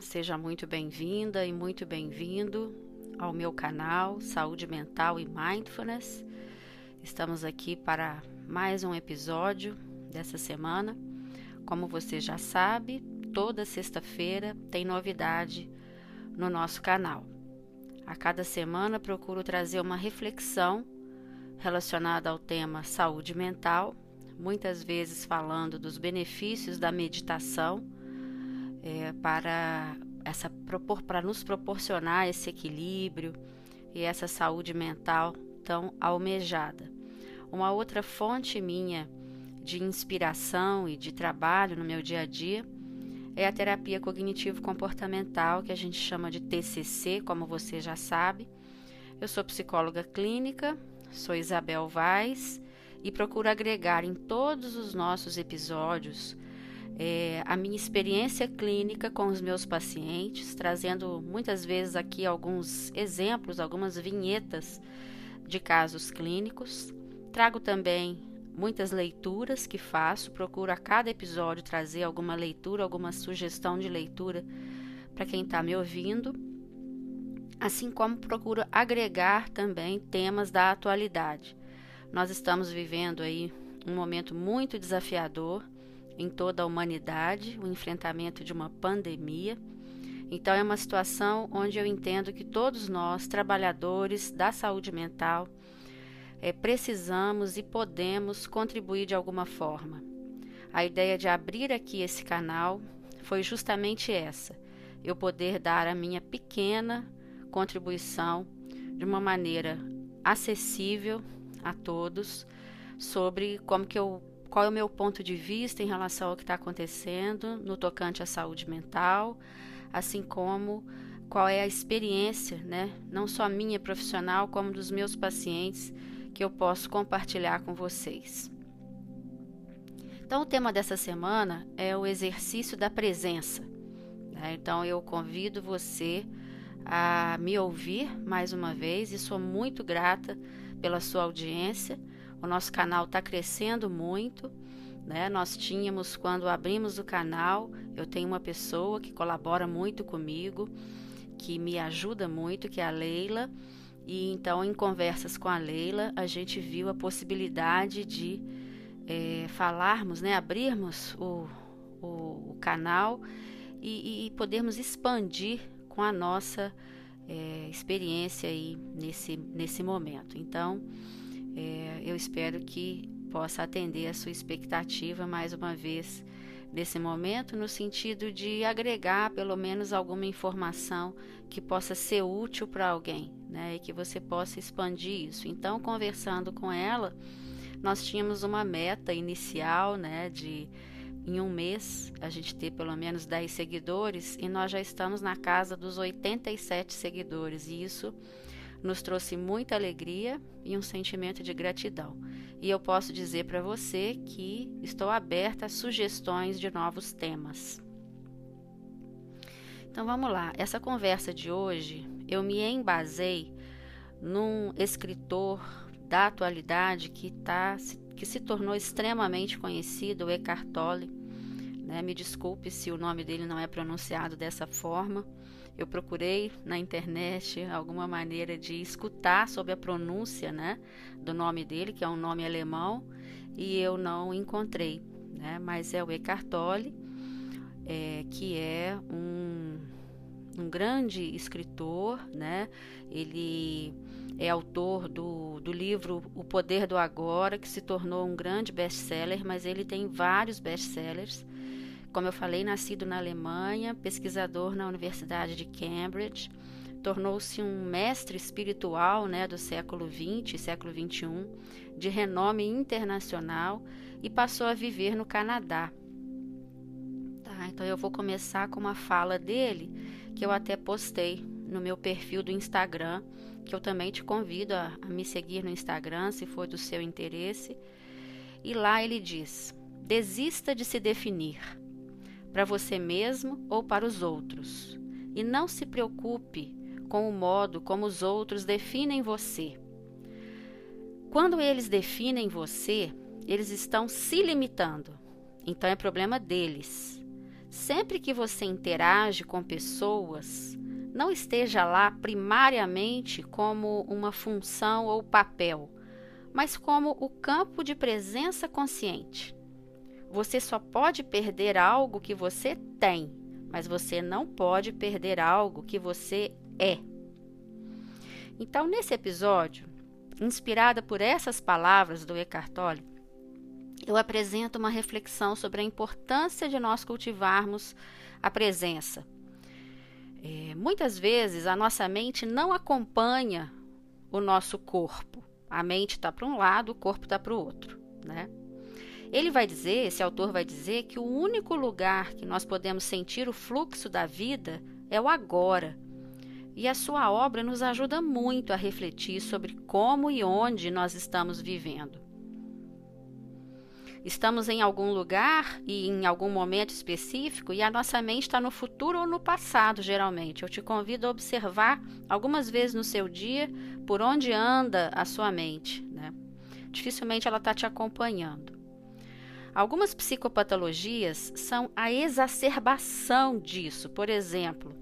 Seja muito bem-vinda e muito bem-vindo ao meu canal Saúde Mental e Mindfulness. Estamos aqui para mais um episódio dessa semana. Como você já sabe, toda sexta-feira tem novidade no nosso canal. A cada semana procuro trazer uma reflexão relacionada ao tema saúde mental, muitas vezes falando dos benefícios da meditação é, para essa para nos proporcionar esse equilíbrio e essa saúde mental tão almejada. Uma outra fonte minha de inspiração e de trabalho no meu dia a dia é a terapia cognitivo-comportamental, que a gente chama de TCC, como você já sabe. Eu sou psicóloga clínica, sou Isabel Vaz e procuro agregar em todos os nossos episódios é, a minha experiência clínica com os meus pacientes, trazendo muitas vezes aqui alguns exemplos, algumas vinhetas de casos clínicos. Trago também muitas leituras que faço, procuro a cada episódio trazer alguma leitura, alguma sugestão de leitura para quem está me ouvindo, assim como procuro agregar também temas da atualidade. Nós estamos vivendo aí um momento muito desafiador em toda a humanidade, o enfrentamento de uma pandemia. Então, é uma situação onde eu entendo que todos nós, trabalhadores da saúde mental, é, precisamos e podemos contribuir de alguma forma. A ideia de abrir aqui esse canal foi justamente essa: eu poder dar a minha pequena contribuição de uma maneira acessível a todos sobre como que eu qual é o meu ponto de vista em relação ao que está acontecendo no tocante à saúde mental, assim como qual é a experiência, né, não só minha profissional, como dos meus pacientes, que eu posso compartilhar com vocês. Então, o tema dessa semana é o exercício da presença. Né? Então, eu convido você a me ouvir mais uma vez e sou muito grata pela sua audiência. O nosso canal está crescendo muito. Né? Nós tínhamos, quando abrimos o canal, eu tenho uma pessoa que colabora muito comigo, que me ajuda muito, que é a Leila. E então, em conversas com a Leila, a gente viu a possibilidade de é, falarmos, né? abrirmos o, o, o canal e, e, podermos expandir com a nossa é, experiência aí nesse, nesse momento. Então, é, eu espero que possa atender a sua expectativa mais uma vez nesse momento, no sentido de agregar pelo menos alguma informação que possa ser útil para alguém, né? E que você possa expandir isso. Então, conversando com ela, nós tínhamos uma meta inicial, né? De em um mês a gente ter pelo menos 10 seguidores e nós já estamos na casa dos 87 seguidores, e isso nos trouxe muita alegria e um sentimento de gratidão. E eu posso dizer para você que estou aberta a sugestões de novos temas. Então vamos lá, essa conversa de hoje eu me embasei num escritor da atualidade que, tá, que se tornou extremamente conhecido, o Eckhart Tolle. Né? Me desculpe se o nome dele não é pronunciado dessa forma eu procurei na internet alguma maneira de escutar sobre a pronúncia né, do nome dele, que é um nome alemão, e eu não encontrei. Né, mas é o Eckhart Tolle, é, que é um, um grande escritor, né? ele é autor do, do livro O Poder do Agora, que se tornou um grande best-seller, mas ele tem vários best-sellers como eu falei, nascido na Alemanha, pesquisador na Universidade de Cambridge, tornou-se um mestre espiritual né, do século XX, século XXI, de renome internacional e passou a viver no Canadá. Tá, então eu vou começar com uma fala dele que eu até postei no meu perfil do Instagram, que eu também te convido a, a me seguir no Instagram se for do seu interesse. E lá ele diz: desista de se definir para você mesmo ou para os outros. E não se preocupe com o modo como os outros definem você. Quando eles definem você, eles estão se limitando. Então é problema deles. sempre que você interage com pessoas, não esteja lá primariamente como uma função ou papel, mas como o campo de presença consciente. Você só pode perder algo que você tem, mas você não pode perder algo que você é. Então, nesse episódio, inspirada por essas palavras do Eckhart Tolle, eu apresento uma reflexão sobre a importância de nós cultivarmos a presença. É, muitas vezes a nossa mente não acompanha o nosso corpo. A mente está para um lado, o corpo está para o outro, né? Ele vai dizer, esse autor vai dizer, que o único lugar que nós podemos sentir o fluxo da vida é o agora. E a sua obra nos ajuda muito a refletir sobre como e onde nós estamos vivendo. Estamos em algum lugar e em algum momento específico e a nossa mente está no futuro ou no passado, geralmente. Eu te convido a observar algumas vezes no seu dia por onde anda a sua mente. Né? Dificilmente ela está te acompanhando. Algumas psicopatologias são a exacerbação disso. Por exemplo,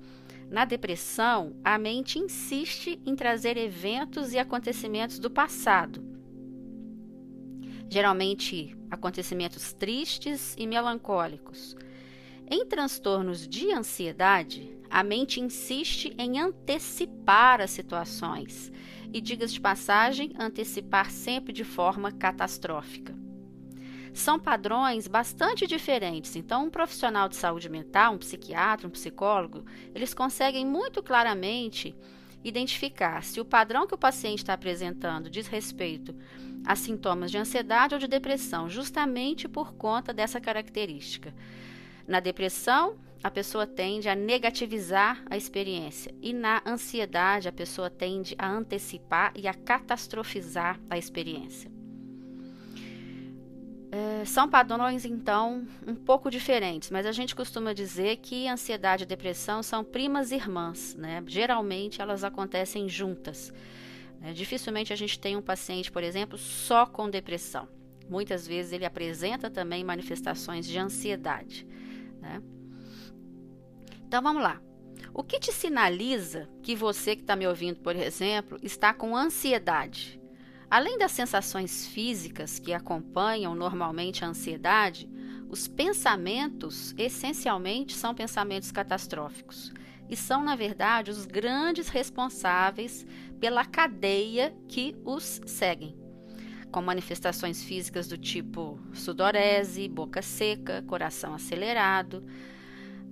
na depressão, a mente insiste em trazer eventos e acontecimentos do passado. Geralmente, acontecimentos tristes e melancólicos. Em transtornos de ansiedade, a mente insiste em antecipar as situações e, diga-se de passagem, antecipar sempre de forma catastrófica são padrões bastante diferentes. Então, um profissional de saúde mental, um psiquiatra, um psicólogo, eles conseguem muito claramente identificar se o padrão que o paciente está apresentando diz respeito a sintomas de ansiedade ou de depressão, justamente por conta dessa característica. Na depressão, a pessoa tende a negativizar a experiência, e na ansiedade, a pessoa tende a antecipar e a catastrofizar a experiência. É, são padrões, então, um pouco diferentes, mas a gente costuma dizer que ansiedade e depressão são primas irmãs, né? Geralmente elas acontecem juntas. Né? Dificilmente a gente tem um paciente, por exemplo, só com depressão. Muitas vezes ele apresenta também manifestações de ansiedade. Né? Então vamos lá. O que te sinaliza que você que está me ouvindo, por exemplo, está com ansiedade? Além das sensações físicas que acompanham normalmente a ansiedade, os pensamentos essencialmente são pensamentos catastróficos e são, na verdade, os grandes responsáveis pela cadeia que os seguem, com manifestações físicas do tipo sudorese, boca seca, coração acelerado,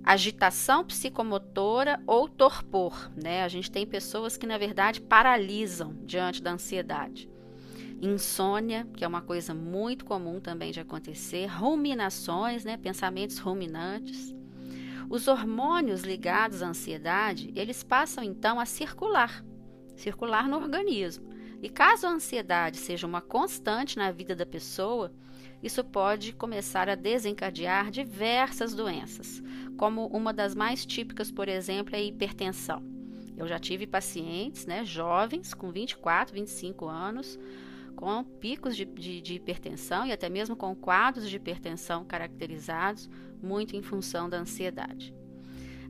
agitação psicomotora ou torpor, né? A gente tem pessoas que na verdade paralisam diante da ansiedade insônia, que é uma coisa muito comum também de acontecer, ruminações, né, pensamentos ruminantes. Os hormônios ligados à ansiedade, eles passam então a circular, circular no organismo. E caso a ansiedade seja uma constante na vida da pessoa, isso pode começar a desencadear diversas doenças, como uma das mais típicas, por exemplo, é a hipertensão. Eu já tive pacientes, né, jovens, com 24, 25 anos, com picos de, de, de, hipertensão e até mesmo com quadros de hipertensão caracterizados muito em função da ansiedade.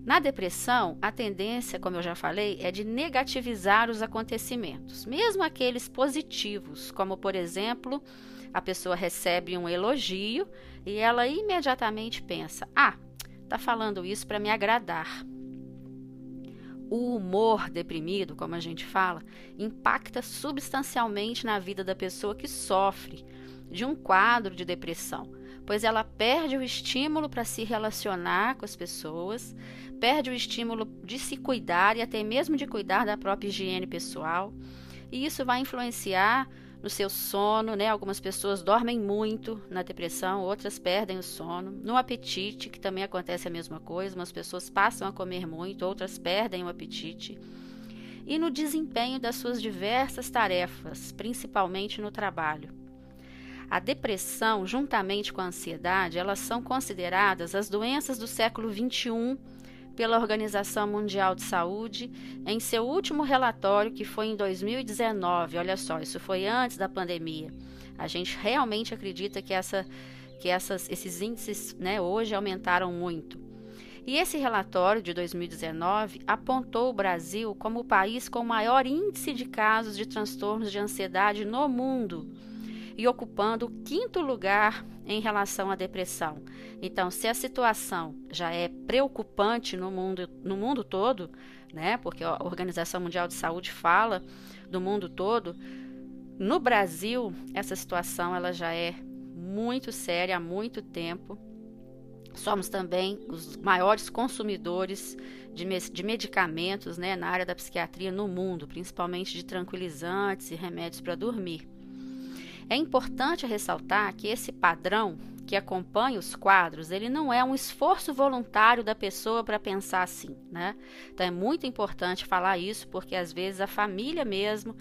Na depressão, a tendência, como eu já falei, é de negativizar os acontecimentos, mesmo aqueles positivos, como por exemplo, a pessoa recebe um elogio e ela imediatamente pensa: ah, tá falando isso para me agradar o humor deprimido, como a gente fala, impacta substancialmente na vida da pessoa que sofre de um quadro de depressão, pois ela perde o estímulo para se relacionar com as pessoas, perde o estímulo de se cuidar e até mesmo de cuidar da própria higiene pessoal, e isso vai influenciar no seu sono, né? Algumas pessoas dormem muito na depressão, outras perdem o sono. No apetite, que também acontece a mesma coisa, umas pessoas passam a comer muito, outras perdem o apetite. E no desempenho das suas diversas tarefas, principalmente no trabalho. A depressão, juntamente com a ansiedade, elas são consideradas as doenças do século XXI pela Organização Mundial de Saúde em seu último relatório, que foi em 2019. Olha só, isso foi antes da pandemia. A gente realmente acredita que, essa, que essas, esses índices né, hoje aumentaram muito. E esse relatório de 2019 apontou o Brasil como o país com o maior índice de casos de transtornos de ansiedade no mundo e ocupando o quinto lugar em relação à depressão. Então, se a situação já é preocupante no mundo, no mundo todo, né, porque a Organização Mundial de Saúde fala do mundo todo, no Brasil essa situação ela já é muito séria há muito tempo. Somos também os maiores consumidores de, de medicamentos né, na área da psiquiatria no mundo, principalmente de tranquilizantes e remédios para dormir. É importante ressaltar que esse padrão que acompanha os quadros, ele não é um esforço voluntário da pessoa para pensar assim, né? Então é muito importante falar isso porque às vezes a família mesmo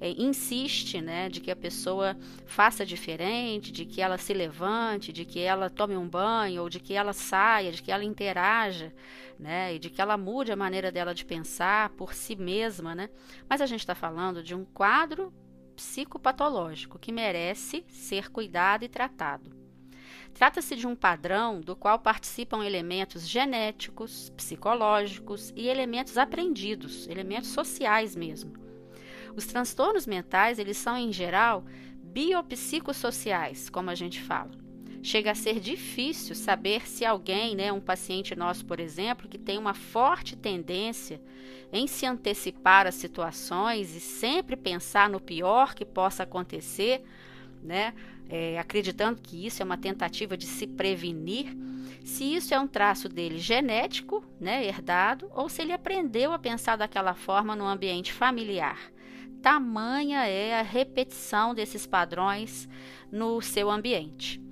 é, insiste, né, de que a pessoa faça diferente, de que ela se levante, de que ela tome um banho, ou de que ela saia, de que ela interaja, né, e de que ela mude a maneira dela de pensar por si mesma, né? Mas a gente está falando de um quadro psicopatológico que merece ser cuidado e tratado. Trata-se de um padrão do qual participam elementos genéticos, psicológicos e elementos aprendidos, elementos sociais mesmo. Os transtornos mentais, eles são em geral biopsicossociais, como a gente fala. Chega a ser difícil saber se alguém, né, um paciente nosso, por exemplo, que tem uma forte tendência em se antecipar às situações e sempre pensar no pior que possa acontecer, né, é, acreditando que isso é uma tentativa de se prevenir, se isso é um traço dele genético, né, herdado, ou se ele aprendeu a pensar daquela forma no ambiente familiar tamanha é a repetição desses padrões no seu ambiente.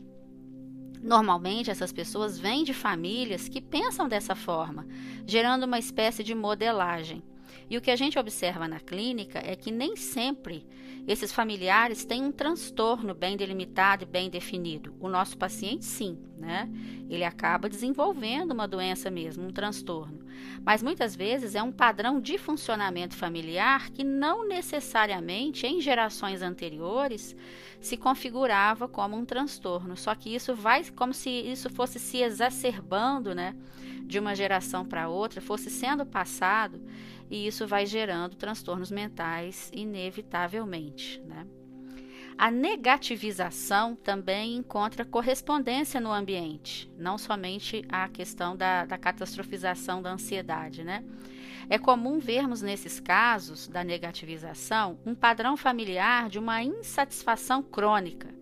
Normalmente, essas pessoas vêm de famílias que pensam dessa forma, gerando uma espécie de modelagem. E o que a gente observa na clínica é que nem sempre esses familiares têm um transtorno bem delimitado e bem definido. O nosso paciente, sim, né? Ele acaba desenvolvendo uma doença mesmo, um transtorno. Mas muitas vezes é um padrão de funcionamento familiar que não necessariamente em gerações anteriores se configurava como um transtorno. Só que isso vai como se isso fosse se exacerbando, né? De uma geração para outra, fosse sendo passado e isso vai gerando transtornos mentais inevitavelmente. Né? A negativização também encontra correspondência no ambiente, não somente a questão da, da catastrofização da ansiedade. Né? É comum vermos nesses casos da negativização um padrão familiar de uma insatisfação crônica,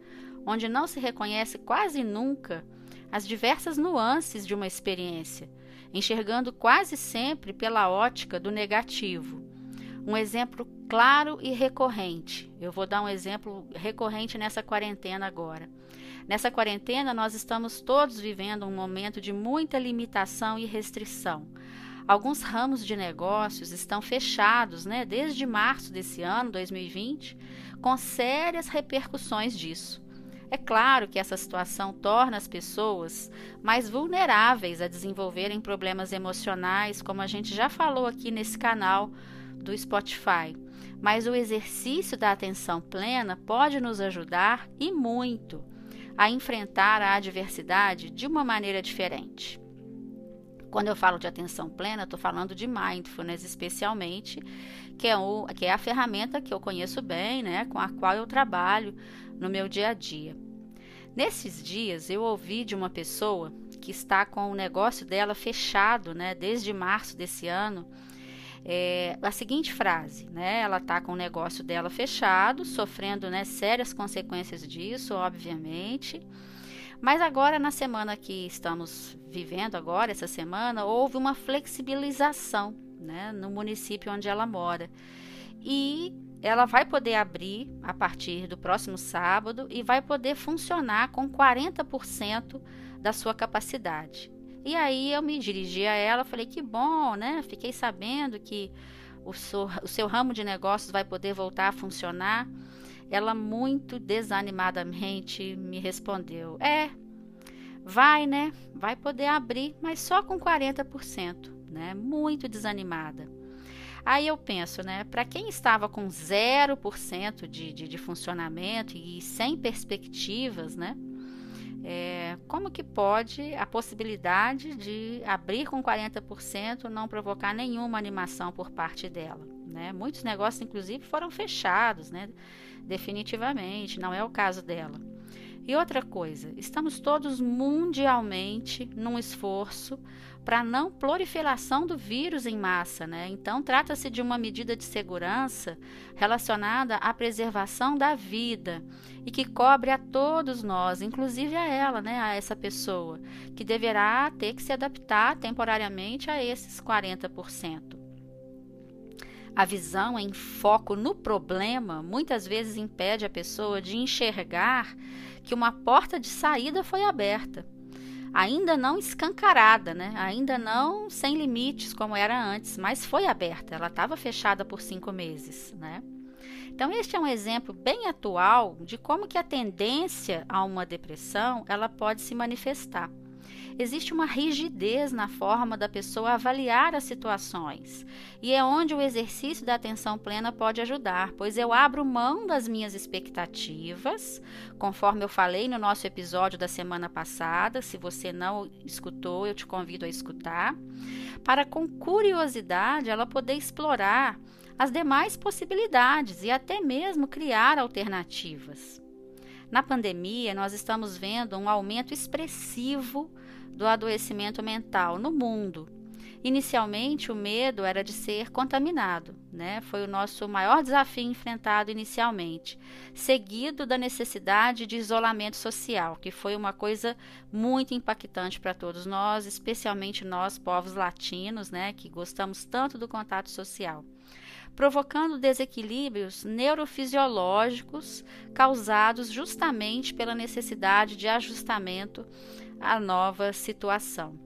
onde não se reconhece quase nunca as diversas nuances de uma experiência enxergando quase sempre pela ótica do negativo. Um exemplo claro e recorrente. Eu vou dar um exemplo recorrente nessa quarentena agora. Nessa quarentena, nós estamos todos vivendo um momento de muita limitação e restrição. Alguns ramos de negócios estão fechados né, desde março desse ano, 2020, com sérias repercussões disso. É claro que essa situação torna as pessoas mais vulneráveis a desenvolverem problemas emocionais, como a gente já falou aqui nesse canal do Spotify. Mas o exercício da atenção plena pode nos ajudar e muito a enfrentar a adversidade de uma maneira diferente. Quando eu falo de atenção plena, estou falando de mindfulness especialmente, que é, o, que é a ferramenta que eu conheço bem, né, com a qual eu trabalho no meu dia a dia. Nesses dias eu ouvi de uma pessoa que está com o negócio dela fechado, né, desde março desse ano, é, a seguinte frase, né? Ela está com o negócio dela fechado, sofrendo né, sérias consequências disso, obviamente. Mas agora, na semana que estamos vivendo agora, essa semana, houve uma flexibilização né, no município onde ela mora. E ela vai poder abrir a partir do próximo sábado e vai poder funcionar com 40% da sua capacidade. E aí eu me dirigi a ela, falei que bom, né? Fiquei sabendo que o seu, o seu ramo de negócios vai poder voltar a funcionar. Ela muito desanimadamente me respondeu: "É, vai, né? Vai poder abrir, mas só com 40%, né? Muito desanimada. Aí eu penso, né, para quem estava com 0% de, de, de funcionamento e sem perspectivas, né, é, como que pode a possibilidade de abrir com 40% não provocar nenhuma animação por parte dela. Né? Muitos negócios, inclusive, foram fechados, né? definitivamente, não é o caso dela. E outra coisa, estamos todos mundialmente num esforço para não proliferação do vírus em massa, né? Então trata-se de uma medida de segurança relacionada à preservação da vida e que cobre a todos nós, inclusive a ela, né, a essa pessoa, que deverá ter que se adaptar temporariamente a esses 40%. A visão em foco no problema muitas vezes impede a pessoa de enxergar que uma porta de saída foi aberta, ainda não escancarada, né? ainda não sem limites como era antes, mas foi aberta, ela estava fechada por cinco meses. Né? Então, este é um exemplo bem atual de como que a tendência a uma depressão ela pode se manifestar existe uma rigidez na forma da pessoa avaliar as situações. E é onde o exercício da atenção plena pode ajudar, pois eu abro mão das minhas expectativas, conforme eu falei no nosso episódio da semana passada. Se você não escutou, eu te convido a escutar, para com curiosidade ela poder explorar as demais possibilidades e até mesmo criar alternativas. Na pandemia, nós estamos vendo um aumento expressivo do adoecimento mental no mundo. Inicialmente, o medo era de ser contaminado, né? Foi o nosso maior desafio enfrentado inicialmente, seguido da necessidade de isolamento social, que foi uma coisa muito impactante para todos nós, especialmente nós, povos latinos, né, que gostamos tanto do contato social provocando desequilíbrios neurofisiológicos causados justamente pela necessidade de ajustamento à nova situação.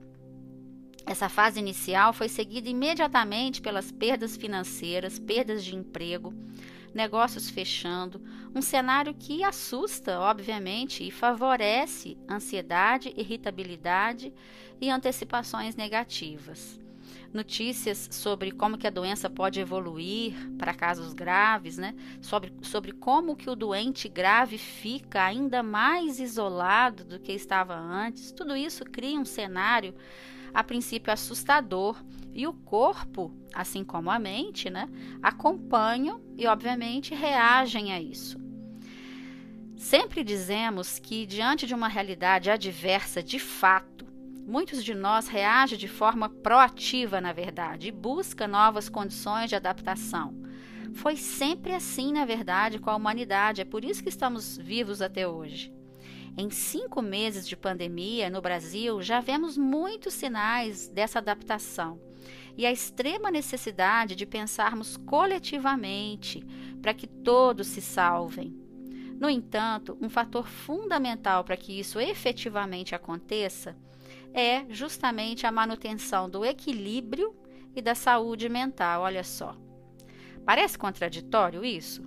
Essa fase inicial foi seguida imediatamente pelas perdas financeiras, perdas de emprego, negócios fechando, um cenário que assusta, obviamente, e favorece ansiedade, irritabilidade e antecipações negativas notícias sobre como que a doença pode evoluir para casos graves, né? Sobre, sobre como que o doente grave fica ainda mais isolado do que estava antes. Tudo isso cria um cenário a princípio assustador e o corpo, assim como a mente, né, acompanham e obviamente reagem a isso. Sempre dizemos que diante de uma realidade adversa de fato, Muitos de nós reagem de forma proativa, na verdade, e busca novas condições de adaptação. Foi sempre assim, na verdade, com a humanidade, é por isso que estamos vivos até hoje. Em cinco meses de pandemia no Brasil, já vemos muitos sinais dessa adaptação e a extrema necessidade de pensarmos coletivamente para que todos se salvem. No entanto, um fator fundamental para que isso efetivamente aconteça é justamente a manutenção do equilíbrio e da saúde mental. Olha só. Parece contraditório isso?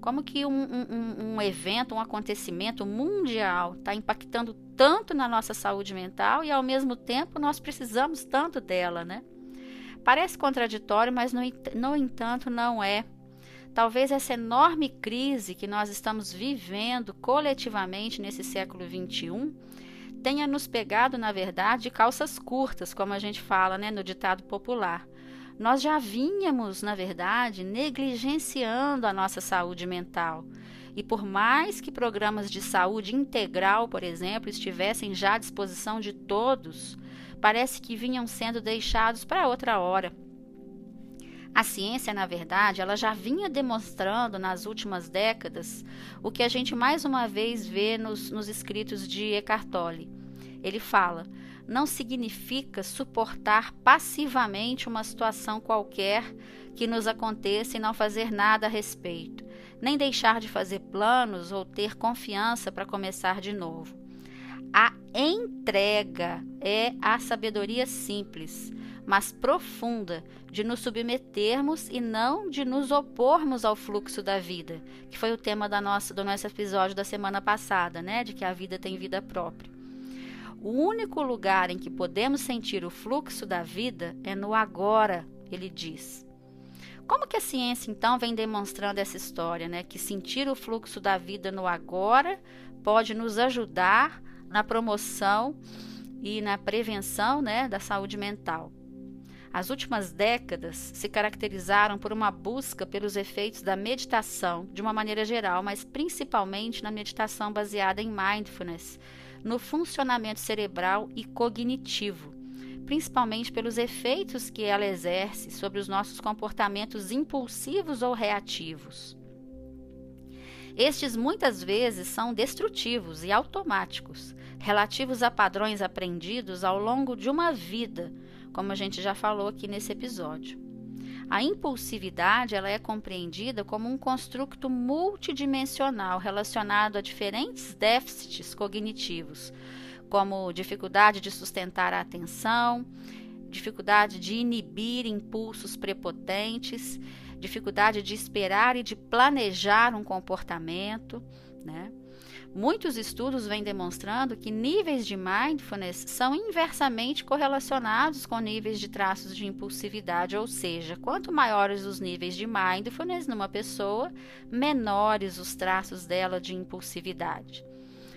Como que um, um, um evento, um acontecimento mundial está impactando tanto na nossa saúde mental e ao mesmo tempo nós precisamos tanto dela, né? Parece contraditório, mas no, no entanto não é. Talvez essa enorme crise que nós estamos vivendo coletivamente nesse século XXI tenha nos pegado, na verdade, calças curtas, como a gente fala né, no ditado popular. Nós já vínhamos, na verdade, negligenciando a nossa saúde mental. E por mais que programas de saúde integral, por exemplo, estivessem já à disposição de todos, parece que vinham sendo deixados para outra hora. A ciência, na verdade, ela já vinha demonstrando nas últimas décadas o que a gente mais uma vez vê nos, nos escritos de Eckhart Tolle. Ele fala: não significa suportar passivamente uma situação qualquer que nos aconteça e não fazer nada a respeito, nem deixar de fazer planos ou ter confiança para começar de novo. A entrega é a sabedoria simples, mas profunda, de nos submetermos e não de nos opormos ao fluxo da vida, que foi o tema da nossa, do nosso episódio da semana passada, né? De que a vida tem vida própria. O único lugar em que podemos sentir o fluxo da vida é no agora, ele diz. Como que a ciência então vem demonstrando essa história, né? Que sentir o fluxo da vida no agora pode nos ajudar na promoção e na prevenção né, da saúde mental. As últimas décadas se caracterizaram por uma busca pelos efeitos da meditação, de uma maneira geral, mas principalmente na meditação baseada em mindfulness, no funcionamento cerebral e cognitivo, principalmente pelos efeitos que ela exerce sobre os nossos comportamentos impulsivos ou reativos. Estes muitas vezes são destrutivos e automáticos, relativos a padrões aprendidos ao longo de uma vida como a gente já falou aqui nesse episódio. A impulsividade ela é compreendida como um construto multidimensional relacionado a diferentes déficits cognitivos, como dificuldade de sustentar a atenção, dificuldade de inibir impulsos prepotentes, dificuldade de esperar e de planejar um comportamento, né? Muitos estudos vêm demonstrando que níveis de mindfulness são inversamente correlacionados com níveis de traços de impulsividade, ou seja, quanto maiores os níveis de mindfulness numa pessoa, menores os traços dela de impulsividade.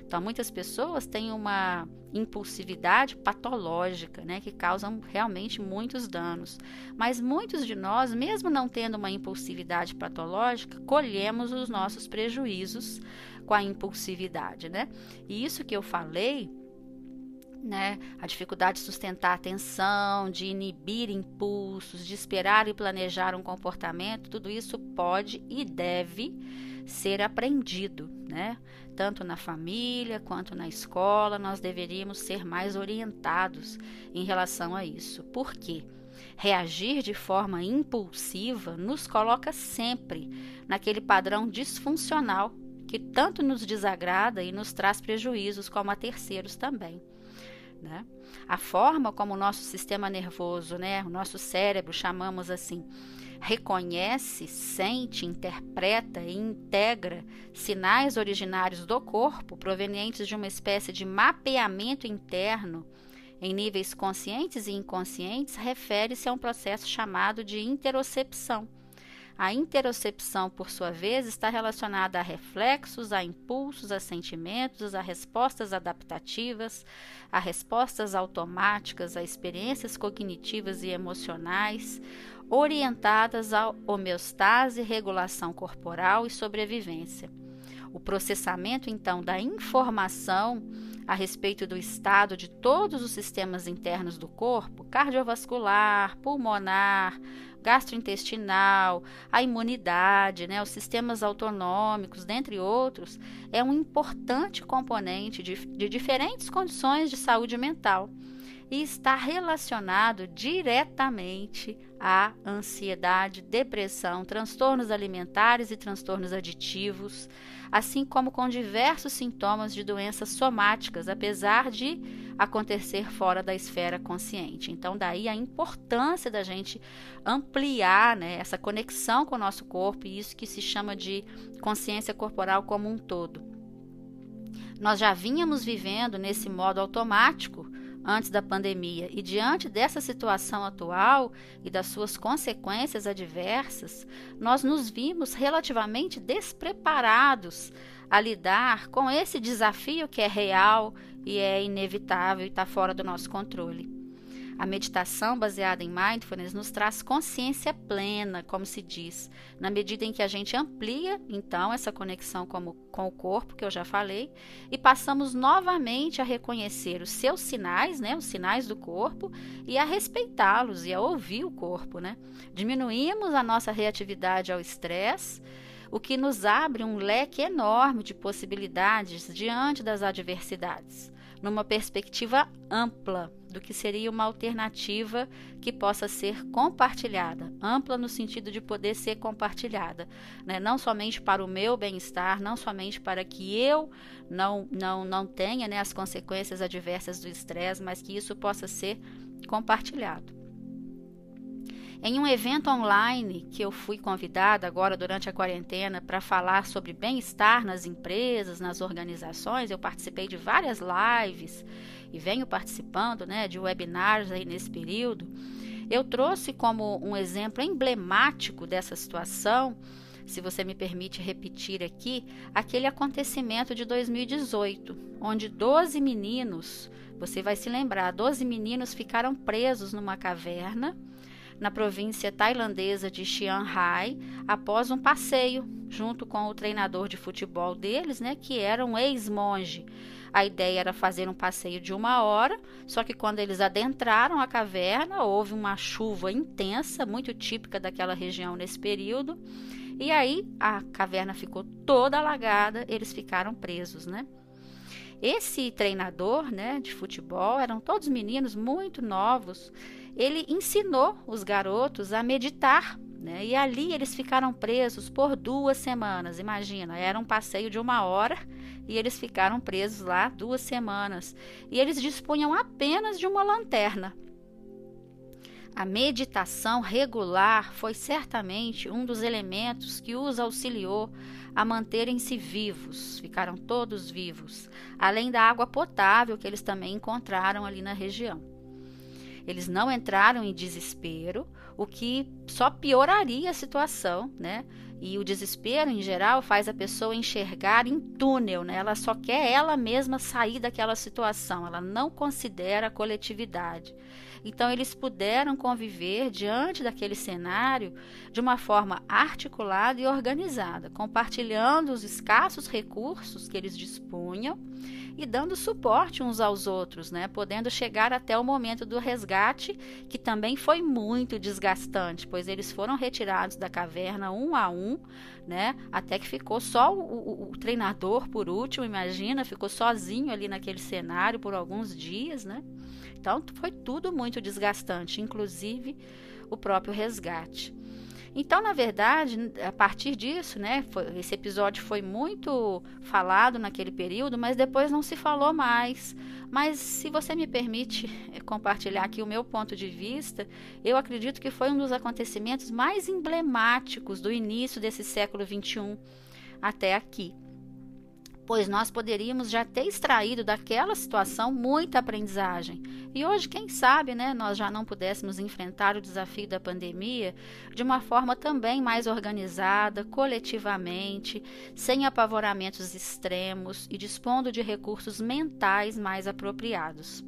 Então, muitas pessoas têm uma impulsividade patológica, né, que causam realmente muitos danos. Mas muitos de nós, mesmo não tendo uma impulsividade patológica, colhemos os nossos prejuízos com a impulsividade, né? E isso que eu falei, né? A dificuldade de sustentar a atenção, de inibir impulsos, de esperar e planejar um comportamento, tudo isso pode e deve ser aprendido, né? Tanto na família quanto na escola, nós deveríamos ser mais orientados em relação a isso. Por quê? Reagir de forma impulsiva nos coloca sempre naquele padrão disfuncional que tanto nos desagrada e nos traz prejuízos, como a terceiros também. Né? A forma como o nosso sistema nervoso, né, o nosso cérebro, chamamos assim, reconhece, sente, interpreta e integra sinais originários do corpo provenientes de uma espécie de mapeamento interno em níveis conscientes e inconscientes, refere-se a um processo chamado de interocepção a interocepção, por sua vez, está relacionada a reflexos, a impulsos, a sentimentos, a respostas adaptativas, a respostas automáticas, a experiências cognitivas e emocionais, orientadas à homeostase, regulação corporal e sobrevivência. O processamento, então, da informação a respeito do estado de todos os sistemas internos do corpo cardiovascular, pulmonar, gastrointestinal, a imunidade, né, os sistemas autonômicos, dentre outros, é um importante componente de, de diferentes condições de saúde mental e está relacionado diretamente à ansiedade, depressão, transtornos alimentares e transtornos aditivos, assim como com diversos sintomas de doenças somáticas, apesar de acontecer fora da esfera consciente. Então, daí a importância da gente ampliar né, essa conexão com o nosso corpo e isso que se chama de consciência corporal como um todo. Nós já vínhamos vivendo nesse modo automático antes da pandemia. E diante dessa situação atual e das suas consequências adversas, nós nos vimos relativamente despreparados a lidar com esse desafio que é real e é inevitável e está fora do nosso controle. A meditação baseada em mindfulness nos traz consciência plena, como se diz, na medida em que a gente amplia, então, essa conexão com o, com o corpo, que eu já falei, e passamos novamente a reconhecer os seus sinais, né, os sinais do corpo, e a respeitá-los e a ouvir o corpo. Né? Diminuímos a nossa reatividade ao estresse o que nos abre um leque enorme de possibilidades diante das adversidades, numa perspectiva ampla do que seria uma alternativa que possa ser compartilhada, ampla no sentido de poder ser compartilhada, né? não somente para o meu bem-estar, não somente para que eu não, não, não tenha né, as consequências adversas do estresse, mas que isso possa ser compartilhado. Em um evento online que eu fui convidada agora durante a quarentena para falar sobre bem-estar nas empresas, nas organizações, eu participei de várias lives e venho participando né, de webinars aí nesse período. Eu trouxe como um exemplo emblemático dessa situação se você me permite repetir aqui, aquele acontecimento de 2018, onde 12 meninos, você vai se lembrar, 12 meninos ficaram presos numa caverna na província tailandesa de Chiang Rai após um passeio junto com o treinador de futebol deles, né, que era um ex-monge. A ideia era fazer um passeio de uma hora, só que quando eles adentraram a caverna, houve uma chuva intensa, muito típica daquela região nesse período, e aí a caverna ficou toda alagada, eles ficaram presos, né? Esse treinador, né, de futebol, eram todos meninos muito novos ele ensinou os garotos a meditar. Né? E ali eles ficaram presos por duas semanas. Imagina, era um passeio de uma hora e eles ficaram presos lá duas semanas. E eles dispunham apenas de uma lanterna. A meditação regular foi certamente um dos elementos que os auxiliou a manterem-se vivos, ficaram todos vivos, além da água potável que eles também encontraram ali na região. Eles não entraram em desespero, o que só pioraria a situação, né? E o desespero, em geral, faz a pessoa enxergar em túnel, né? Ela só quer ela mesma sair daquela situação, ela não considera a coletividade. Então, eles puderam conviver diante daquele cenário de uma forma articulada e organizada, compartilhando os escassos recursos que eles dispunham e dando suporte uns aos outros, né? Podendo chegar até o momento do resgate, que também foi muito desgastante, pois eles foram retirados da caverna um a um, né? Até que ficou só o, o, o treinador por último, imagina, ficou sozinho ali naquele cenário por alguns dias, né? Então foi tudo muito desgastante, inclusive o próprio resgate. Então, na verdade, a partir disso, né, foi, esse episódio foi muito falado naquele período, mas depois não se falou mais. Mas, se você me permite eh, compartilhar aqui o meu ponto de vista, eu acredito que foi um dos acontecimentos mais emblemáticos do início desse século XXI até aqui pois nós poderíamos já ter extraído daquela situação muita aprendizagem. E hoje, quem sabe, né, nós já não pudéssemos enfrentar o desafio da pandemia de uma forma também mais organizada, coletivamente, sem apavoramentos extremos e dispondo de recursos mentais mais apropriados.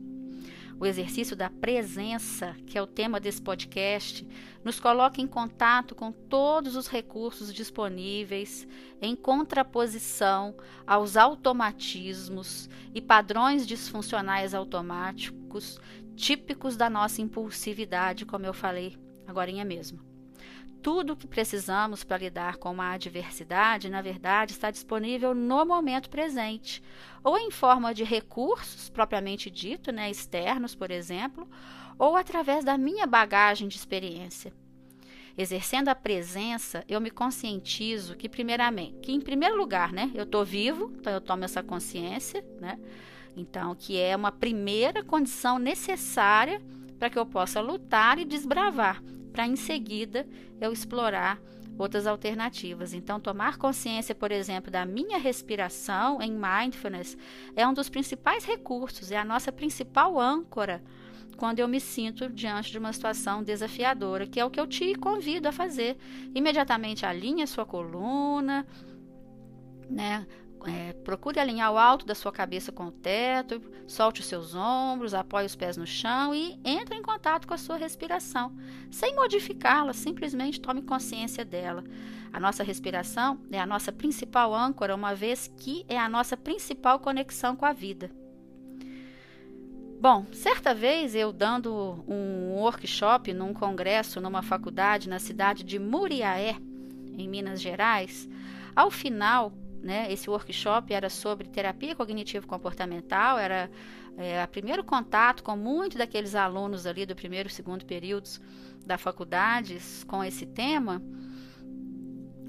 O exercício da presença, que é o tema desse podcast, nos coloca em contato com todos os recursos disponíveis, em contraposição aos automatismos e padrões disfuncionais automáticos típicos da nossa impulsividade, como eu falei agora mesmo. Tudo o que precisamos para lidar com uma adversidade, na verdade, está disponível no momento presente, ou em forma de recursos propriamente dito, né, externos, por exemplo, ou através da minha bagagem de experiência. Exercendo a presença, eu me conscientizo que primeiramente, que em primeiro lugar, né, eu estou vivo, então eu tomo essa consciência, né? Então, que é uma primeira condição necessária para que eu possa lutar e desbravar para em seguida eu explorar outras alternativas. Então, tomar consciência, por exemplo, da minha respiração em mindfulness é um dos principais recursos, é a nossa principal âncora quando eu me sinto diante de uma situação desafiadora, que é o que eu te convido a fazer. Imediatamente alinhe a sua coluna, né? É, procure alinhar o alto da sua cabeça com o teto, solte os seus ombros, apoie os pés no chão e entre em contato com a sua respiração, sem modificá-la, simplesmente tome consciência dela. A nossa respiração é a nossa principal âncora, uma vez que é a nossa principal conexão com a vida. Bom, certa vez eu dando um workshop num congresso numa faculdade na cidade de Muriaé, em Minas Gerais, ao final né? Esse workshop era sobre terapia cognitivo-comportamental, era é, o primeiro contato com muitos daqueles alunos ali do primeiro e segundo períodos da faculdade com esse tema.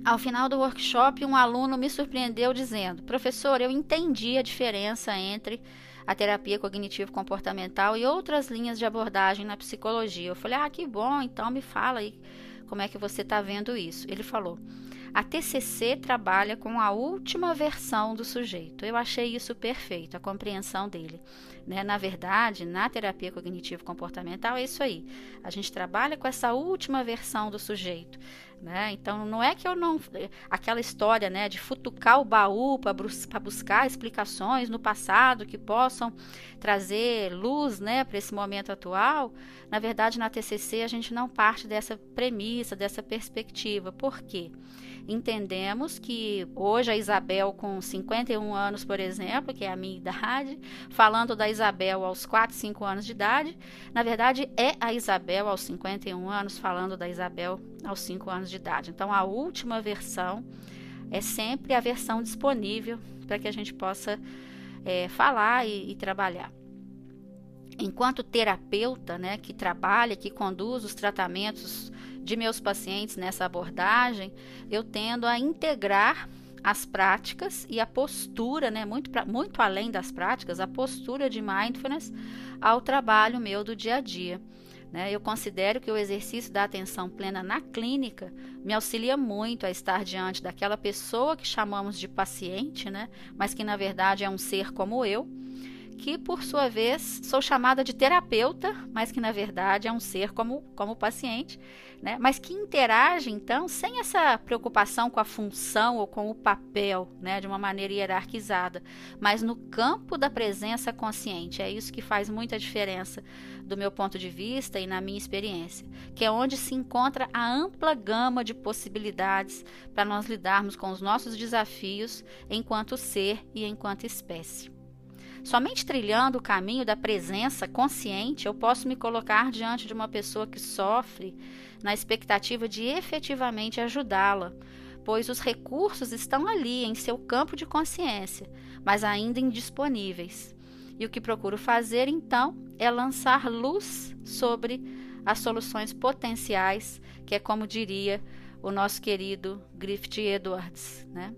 Ao final do workshop, um aluno me surpreendeu dizendo: Professor, eu entendi a diferença entre a terapia cognitivo-comportamental e outras linhas de abordagem na psicologia. Eu falei: Ah, que bom, então me fala aí como é que você está vendo isso. Ele falou: a TCC trabalha com a última versão do sujeito. Eu achei isso perfeito, a compreensão dele. Né? Na verdade, na terapia cognitivo-comportamental é isso aí. A gente trabalha com essa última versão do sujeito. Né? Então, não é que eu não. Aquela história né, de futucar o baú para buscar explicações no passado que possam trazer luz né, para esse momento atual. Na verdade, na TCC, a gente não parte dessa premissa, dessa perspectiva. Por quê? Entendemos que hoje a Isabel, com 51 anos, por exemplo, que é a minha idade, falando da Isabel aos 4, 5 anos de idade, na verdade é a Isabel aos 51 anos falando da Isabel aos 5 anos de idade. Então, a última versão é sempre a versão disponível para que a gente possa é, falar e, e trabalhar enquanto terapeuta, né, que trabalha, que conduz os tratamentos de meus pacientes nessa abordagem, eu tendo a integrar as práticas e a postura, né, muito, muito além das práticas, a postura de mindfulness ao trabalho meu do dia a dia. Né? Eu considero que o exercício da atenção plena na clínica me auxilia muito a estar diante daquela pessoa que chamamos de paciente, né? mas que na verdade é um ser como eu, que por sua vez sou chamada de terapeuta, mas que na verdade é um ser como, como paciente, né? mas que interage então sem essa preocupação com a função ou com o papel, né? de uma maneira hierarquizada, mas no campo da presença consciente. É isso que faz muita diferença do meu ponto de vista e na minha experiência, que é onde se encontra a ampla gama de possibilidades para nós lidarmos com os nossos desafios enquanto ser e enquanto espécie. Somente trilhando o caminho da presença consciente eu posso me colocar diante de uma pessoa que sofre na expectativa de efetivamente ajudá-la, pois os recursos estão ali em seu campo de consciência, mas ainda indisponíveis. E o que procuro fazer então é lançar luz sobre as soluções potenciais, que é como diria o nosso querido Griffith Edwards, né?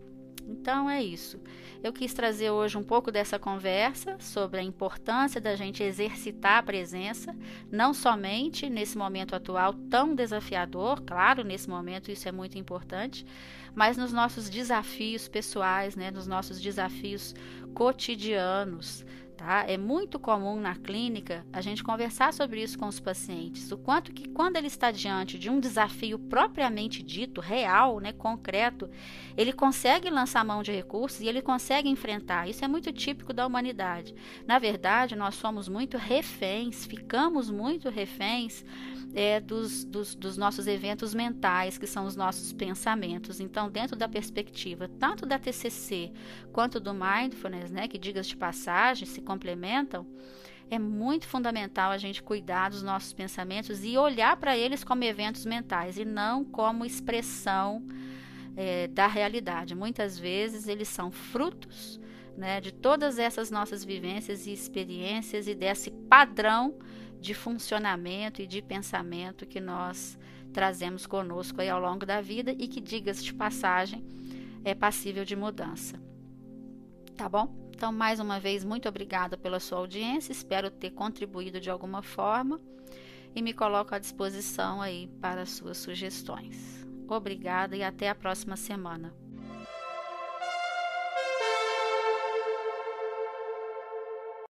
Então é isso. Eu quis trazer hoje um pouco dessa conversa sobre a importância da gente exercitar a presença, não somente nesse momento atual tão desafiador, claro, nesse momento isso é muito importante, mas nos nossos desafios pessoais, né, nos nossos desafios cotidianos, Tá? É muito comum na clínica a gente conversar sobre isso com os pacientes, o quanto que quando ele está diante de um desafio propriamente dito, real, né, concreto, ele consegue lançar mão de recursos e ele consegue enfrentar. Isso é muito típico da humanidade. Na verdade, nós somos muito reféns, ficamos muito reféns é, dos, dos, dos, nossos eventos mentais, que são os nossos pensamentos. Então, dentro da perspectiva tanto da TCC quanto do Mindfulness, né, que digas de passagem se complementam, é muito fundamental a gente cuidar dos nossos pensamentos e olhar para eles como eventos mentais e não como expressão é, da realidade. Muitas vezes eles são frutos né, de todas essas nossas vivências e experiências e desse padrão de funcionamento e de pensamento que nós trazemos conosco aí ao longo da vida e que, diga-se de passagem, é passível de mudança. Tá bom? Então, mais uma vez, muito obrigada pela sua audiência. Espero ter contribuído de alguma forma e me coloco à disposição aí para suas sugestões. Obrigada e até a próxima semana.